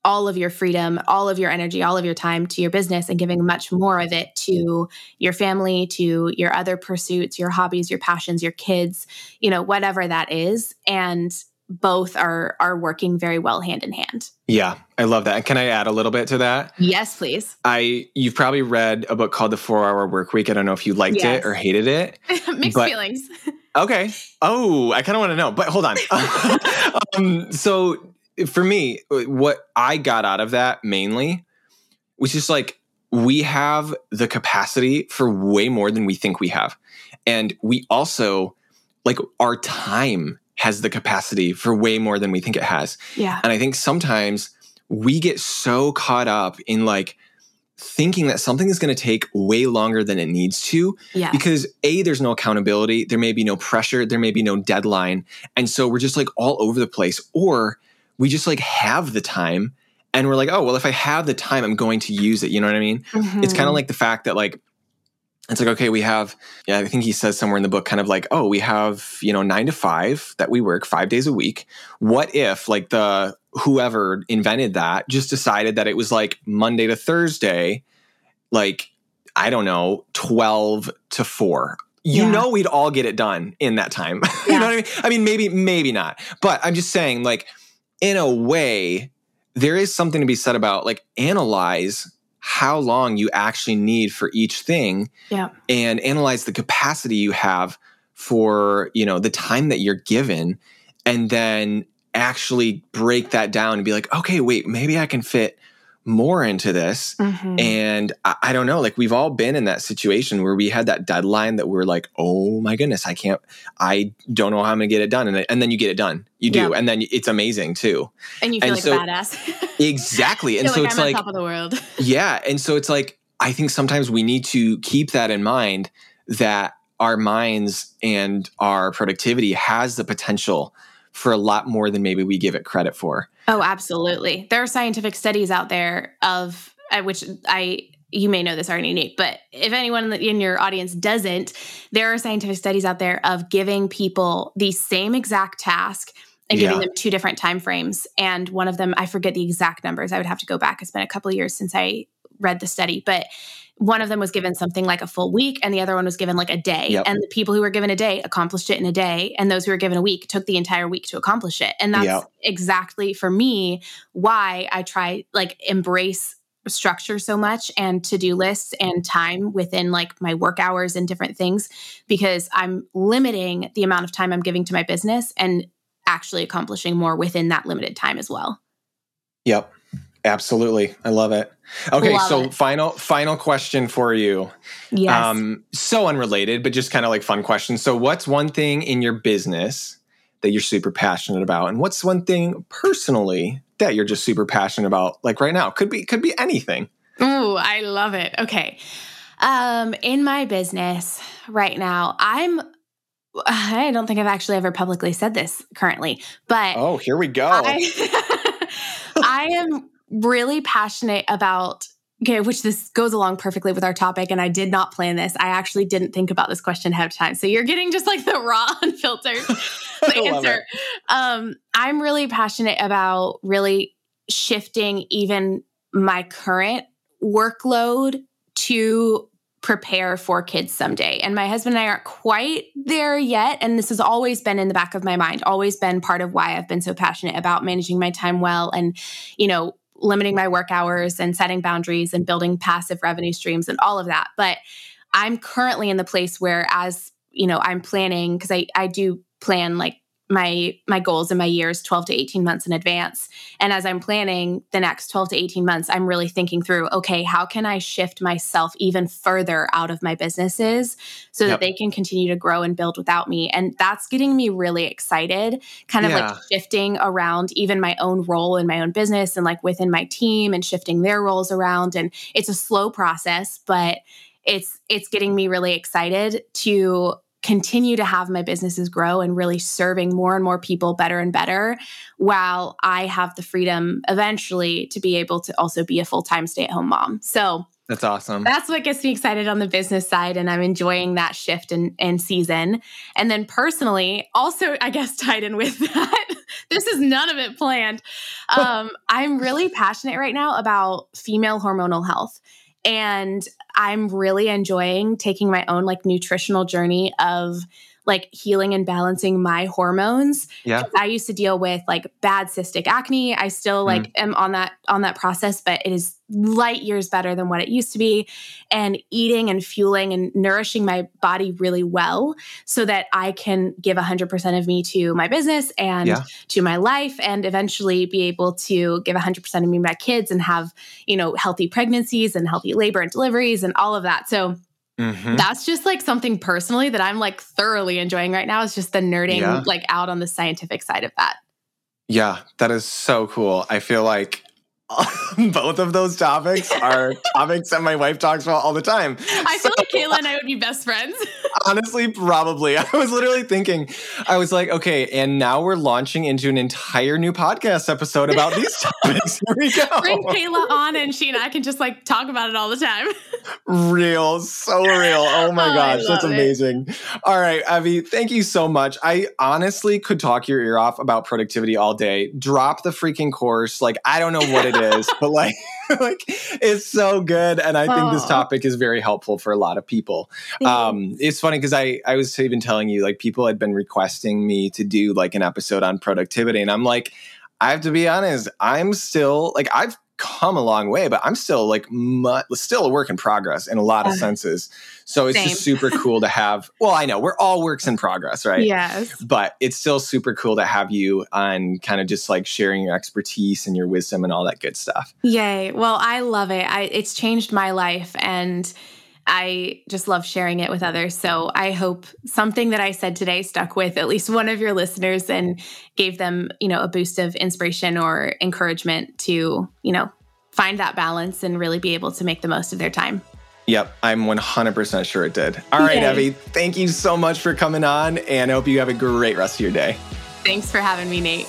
all of your freedom, all of your energy, all of your time to your business and giving much more of it to your family, to your other pursuits, your hobbies, your passions, your kids, you know, whatever that is. And both are are working very well hand in hand. Yeah, I love that. Can I add a little bit to that? Yes, please. I you've probably read a book called The 4-Hour Work Week. I don't know if you liked yes. it or hated it. Mixed but, feelings. okay. Oh, I kind of want to know. But hold on. um, so for me, what I got out of that mainly was just like we have the capacity for way more than we think we have. And we also like our time has the capacity for way more than we think it has. Yeah. And I think sometimes we get so caught up in like thinking that something is going to take way longer than it needs to Yeah. because a there's no accountability there may be no pressure there may be no deadline and so we're just like all over the place or we just like have the time and we're like oh well if i have the time i'm going to use it you know what i mean it's kind of mm-hmm. like the fact that like it's like okay we have yeah i think he says somewhere in the book kind of like oh we have you know 9 to 5 that we work 5 days a week. What if like the whoever invented that just decided that it was like monday to thursday like i don't know 12 to 4 you Yeah. know we'd all get it done in that time. You know what i mean? I mean maybe maybe not. But i'm just saying like in a way there is something to be said about like analyze how long you actually need for each thing Yeah. and analyze the capacity you have for you know the time that you're given and then actually break that down and be like okay wait maybe i can fit more into this Mhm. and I, I don't know like we've all been in that situation where we had that deadline that we're like oh my goodness i can't i don't know how i'm gonna get it done and, and then you get it done you do Yeah. and then it's amazing too and you feel and like so- a badass. exactly and so like it's I'm like on top of the world. yeah. And so it's like, I think sometimes we need to keep that in mind that our minds and our productivity has the potential for a lot more than maybe we give it credit for. Oh, absolutely. There are scientific studies out there of uh, which I you may know this already, Nate, but if anyone in your audience doesn't, there are scientific studies out there of giving people the same exact task and giving Yeah. them two different time frames. And one of them, I forget the exact numbers. I would have to go back. It's been a couple of years since I read the study, but one of them was given something like a full week and the other one was given like a day. Yep. And the people who were given a day accomplished it in a day. And those who were given a week took the entire week to accomplish it. And that's Yep. exactly for me why I try like embrace structure so much and to-do lists and time within like my work hours and different things because I'm limiting the amount of time I'm giving to my business and actually accomplishing more within that limited time as well. Yep. Absolutely. I love it. Okay, Love so it. final final question for you. Yes. Um so unrelated, but just kind of like fun question. So what's one thing in your business that you're super passionate about and what's one thing personally that you're just super passionate about like right now? Could be could be anything. Ooh, I love it. Okay. Um, in my business right now, I'm I don't think I've actually ever publicly said this currently, but Oh, here we go. I, I am really passionate about okay, which this goes along perfectly with our topic, and I did not plan this. I actually didn't think about this question ahead of time. So you're getting just like the raw, unfiltered answer. Um, I'm really passionate about really shifting even my current workload to prepare for kids someday. And my husband and I aren't quite there yet. And this has always been in the back of my mind, always been part of why I've been so passionate about managing my time well and, you know, limiting my work hours and setting boundaries and building passive revenue streams and all of that. But I'm currently in the place where as, you know, I'm planning because I I do plan like my my goals and my years 12 to 18 months in advance and as i'm planning the next 12 to 18 months i'm really thinking through okay how can i shift myself even further out of my businesses so Yep. that they can continue to grow and build without me and that's getting me really excited kind of Yeah. like shifting around even my own role in my own business and like within my team and shifting their roles around and it's a slow process but it's it's getting me really excited to continue to have my businesses grow and really serving more and more people better and better while I have the freedom eventually to be able to also be a full-time stay-at-home mom. So That's awesome. that's what gets me excited on the business side and i'm enjoying that shift in, in season and then personally also i guess tied in with that this is none of it planned um, i'm really passionate right now about female hormonal health and i'm really enjoying taking my own like nutritional journey of like healing and balancing my hormones Yeah. I used to deal with like bad cystic acne. I still mm. like am on that on that process, but it is light years better than what it used to be. And eating and fueling and nourishing my body really well so that I can give 100% of me to my business and Yeah. to my life and eventually be able to give 100% of me to my kids and have, you know, healthy pregnancies and healthy labor and deliveries and all of that. So Mm-hmm. That's just like something personally that I'm like thoroughly enjoying right now is just the nerding yeah. like out on the scientific side of that. Yeah, that is so cool. I feel like both of those topics are topics that my wife talks about all the time. I feel like Kayla and I would be best friends. honestly, probably. I was literally thinking, I was like, okay, and now we're launching into an entire new podcast episode about these topics. Here we go. Bring Kayla on and she and I can just like talk about it all the time. real, so real. Oh my oh, gosh, that's amazing. It. All right, Evie, thank you so much. I honestly could talk your ear off about productivity all day. Drop the freaking course. Like, I don't know what it is, but like, like it's so good. And I think this topic is very helpful for a lot of people. Um, it's funny because I, I was even telling you, like, people had been requesting me to do like an episode on productivity. And I'm like, I have to be honest, I'm still like, I've come a long way, but I'm still like mu- still a work in progress in a lot of uh, senses. So it's same. just super cool to have. Well, I know we're all works in progress, right? Yes. But it's still super cool to have you on kind of just like sharing your expertise and your wisdom and all that good stuff. Yay. Well, I love it. I, it's changed my life and I just love sharing it with others. So I hope something that I said today stuck with at least one of your listeners and gave them, you know, a boost of inspiration or encouragement to, you know, find that balance and really be able to make the most of their time. Yep, I'm 100% sure it did. All right, Yay. Evie, thank you so much for coming on, and I hope you have a great rest of your day. Thanks for having me, Nate.